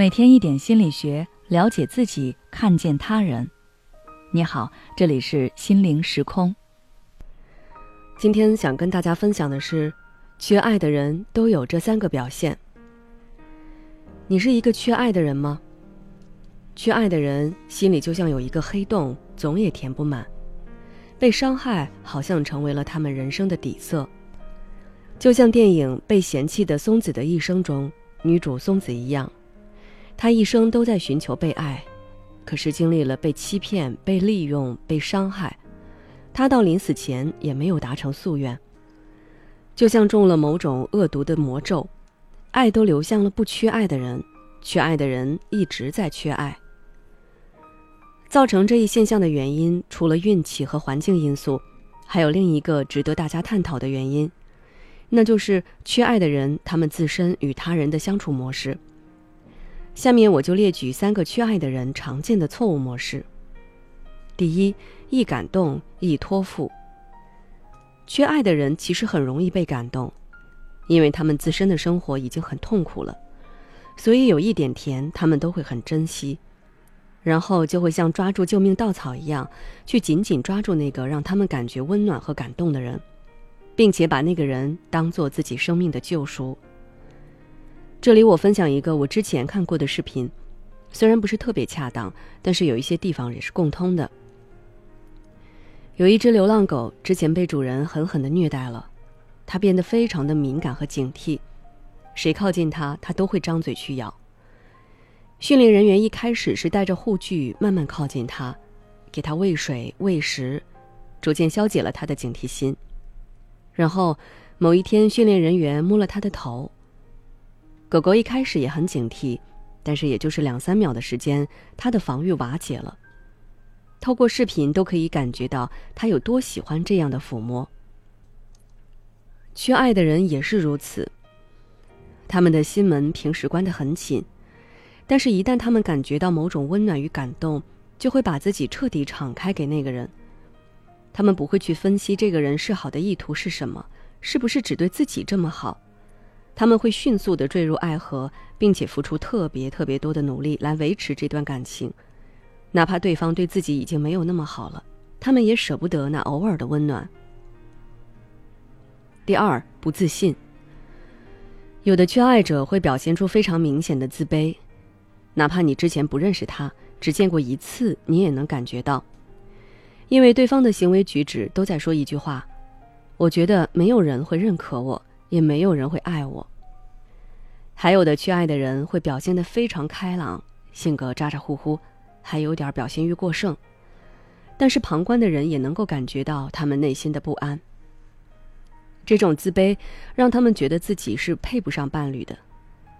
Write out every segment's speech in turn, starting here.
每天一点心理学，了解自己，看见他人。你好，这里是心灵时空。今天想跟大家分享的是，缺爱的人都有这三个表现。你是一个缺爱的人吗？缺爱的人心里就像有一个黑洞，总也填不满。被伤害好像成为了他们人生的底色，就像电影《被嫌弃的松子的一生》中女主松子一样。他一生都在寻求被爱，可是经历了被欺骗、被利用、被伤害，他到临死前也没有达成夙愿。就像中了某种恶毒的魔咒，爱都流向了不缺爱的人，缺爱的人一直在缺爱。造成这一现象的原因，除了运气和环境因素，还有另一个值得大家探讨的原因，那就是缺爱的人他们自身与他人的相处模式。下面我就列举三个缺爱的人常见的错误模式。第一，易感动，易托付。缺爱的人其实很容易被感动，因为他们自身的生活已经很痛苦了，所以有一点甜，他们都会很珍惜，然后就会像抓住救命稻草一样，去紧紧抓住那个让他们感觉温暖和感动的人，并且把那个人当做自己生命的救赎。这里我分享一个我之前看过的视频，虽然不是特别恰当，但是有一些地方也是共通的。有一只流浪狗之前被主人狠狠的虐待了，它变得非常的敏感和警惕，谁靠近它，它都会张嘴去咬。训练人员一开始是带着护具慢慢靠近它，给它喂水喂食，逐渐消解了它的警惕心。然后某一天，训练人员摸了它的头。狗狗一开始也很警惕，但是也就是两三秒的时间，它的防御瓦解了。透过视频都可以感觉到它有多喜欢这样的抚摸。缺爱的人也是如此，他们的心门平时关得很紧，但是一旦他们感觉到某种温暖与感动，就会把自己彻底敞开给那个人。他们不会去分析这个人示好的意图是什么，是不是只对自己这么好。他们会迅速的坠入爱河，并且付出特别特别多的努力来维持这段感情，哪怕对方对自己已经没有那么好了，他们也舍不得那偶尔的温暖。第二，不自信。有的缺爱者会表现出非常明显的自卑，哪怕你之前不认识他，只见过一次，你也能感觉到，因为对方的行为举止都在说一句话：“我觉得没有人会认可我。”也没有人会爱我。还有的缺爱的人会表现得非常开朗，性格咋咋呼呼，还有点表现欲过剩。但是旁观的人也能够感觉到他们内心的不安。这种自卑让他们觉得自己是配不上伴侣的，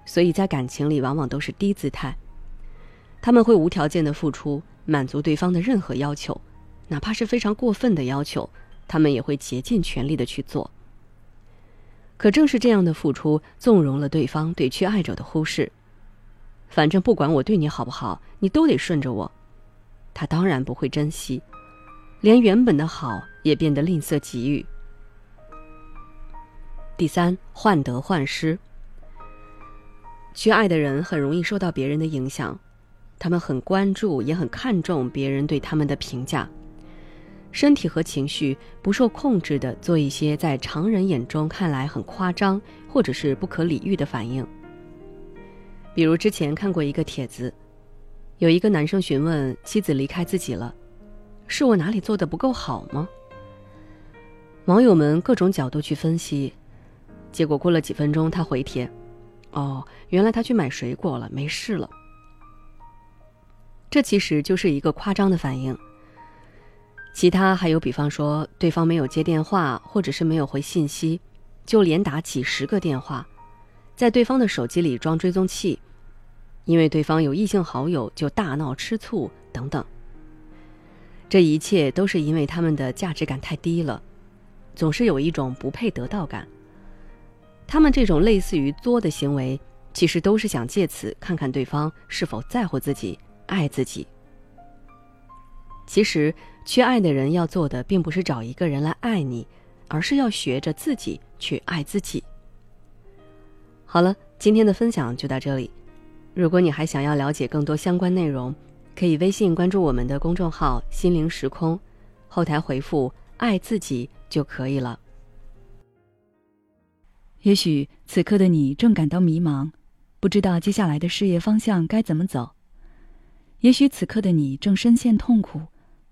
所以在感情里往往都是低姿态。他们会无条件的付出，满足对方的任何要求，哪怕是非常过分的要求，他们也会竭尽全力的去做。可正是这样的付出，纵容了对方对缺爱者的忽视。反正不管我对你好不好，你都得顺着我。他当然不会珍惜，连原本的好也变得吝啬给予。第三，患得患失。缺爱的人很容易受到别人的影响，他们很关注，也很看重别人对他们的评价。身体和情绪不受控制的做一些在常人眼中看来很夸张或者是不可理喻的反应。比如之前看过一个帖子，有一个男生询问妻子离开自己了，是我哪里做的不够好吗？网友们各种角度去分析，结果过了几分钟，他回帖：“哦，原来他去买水果了，没事了。”这其实就是一个夸张的反应。其他还有，比方说对方没有接电话，或者是没有回信息，就连打几十个电话，在对方的手机里装追踪器，因为对方有异性好友就大闹吃醋等等。这一切都是因为他们的价值感太低了，总是有一种不配得到感。他们这种类似于作的行为，其实都是想借此看看对方是否在乎自己、爱自己。其实，缺爱的人要做的并不是找一个人来爱你，而是要学着自己去爱自己。好了，今天的分享就到这里。如果你还想要了解更多相关内容，可以微信关注我们的公众号“心灵时空”，后台回复“爱自己”就可以了。也许此刻的你正感到迷茫，不知道接下来的事业方向该怎么走；也许此刻的你正深陷痛苦，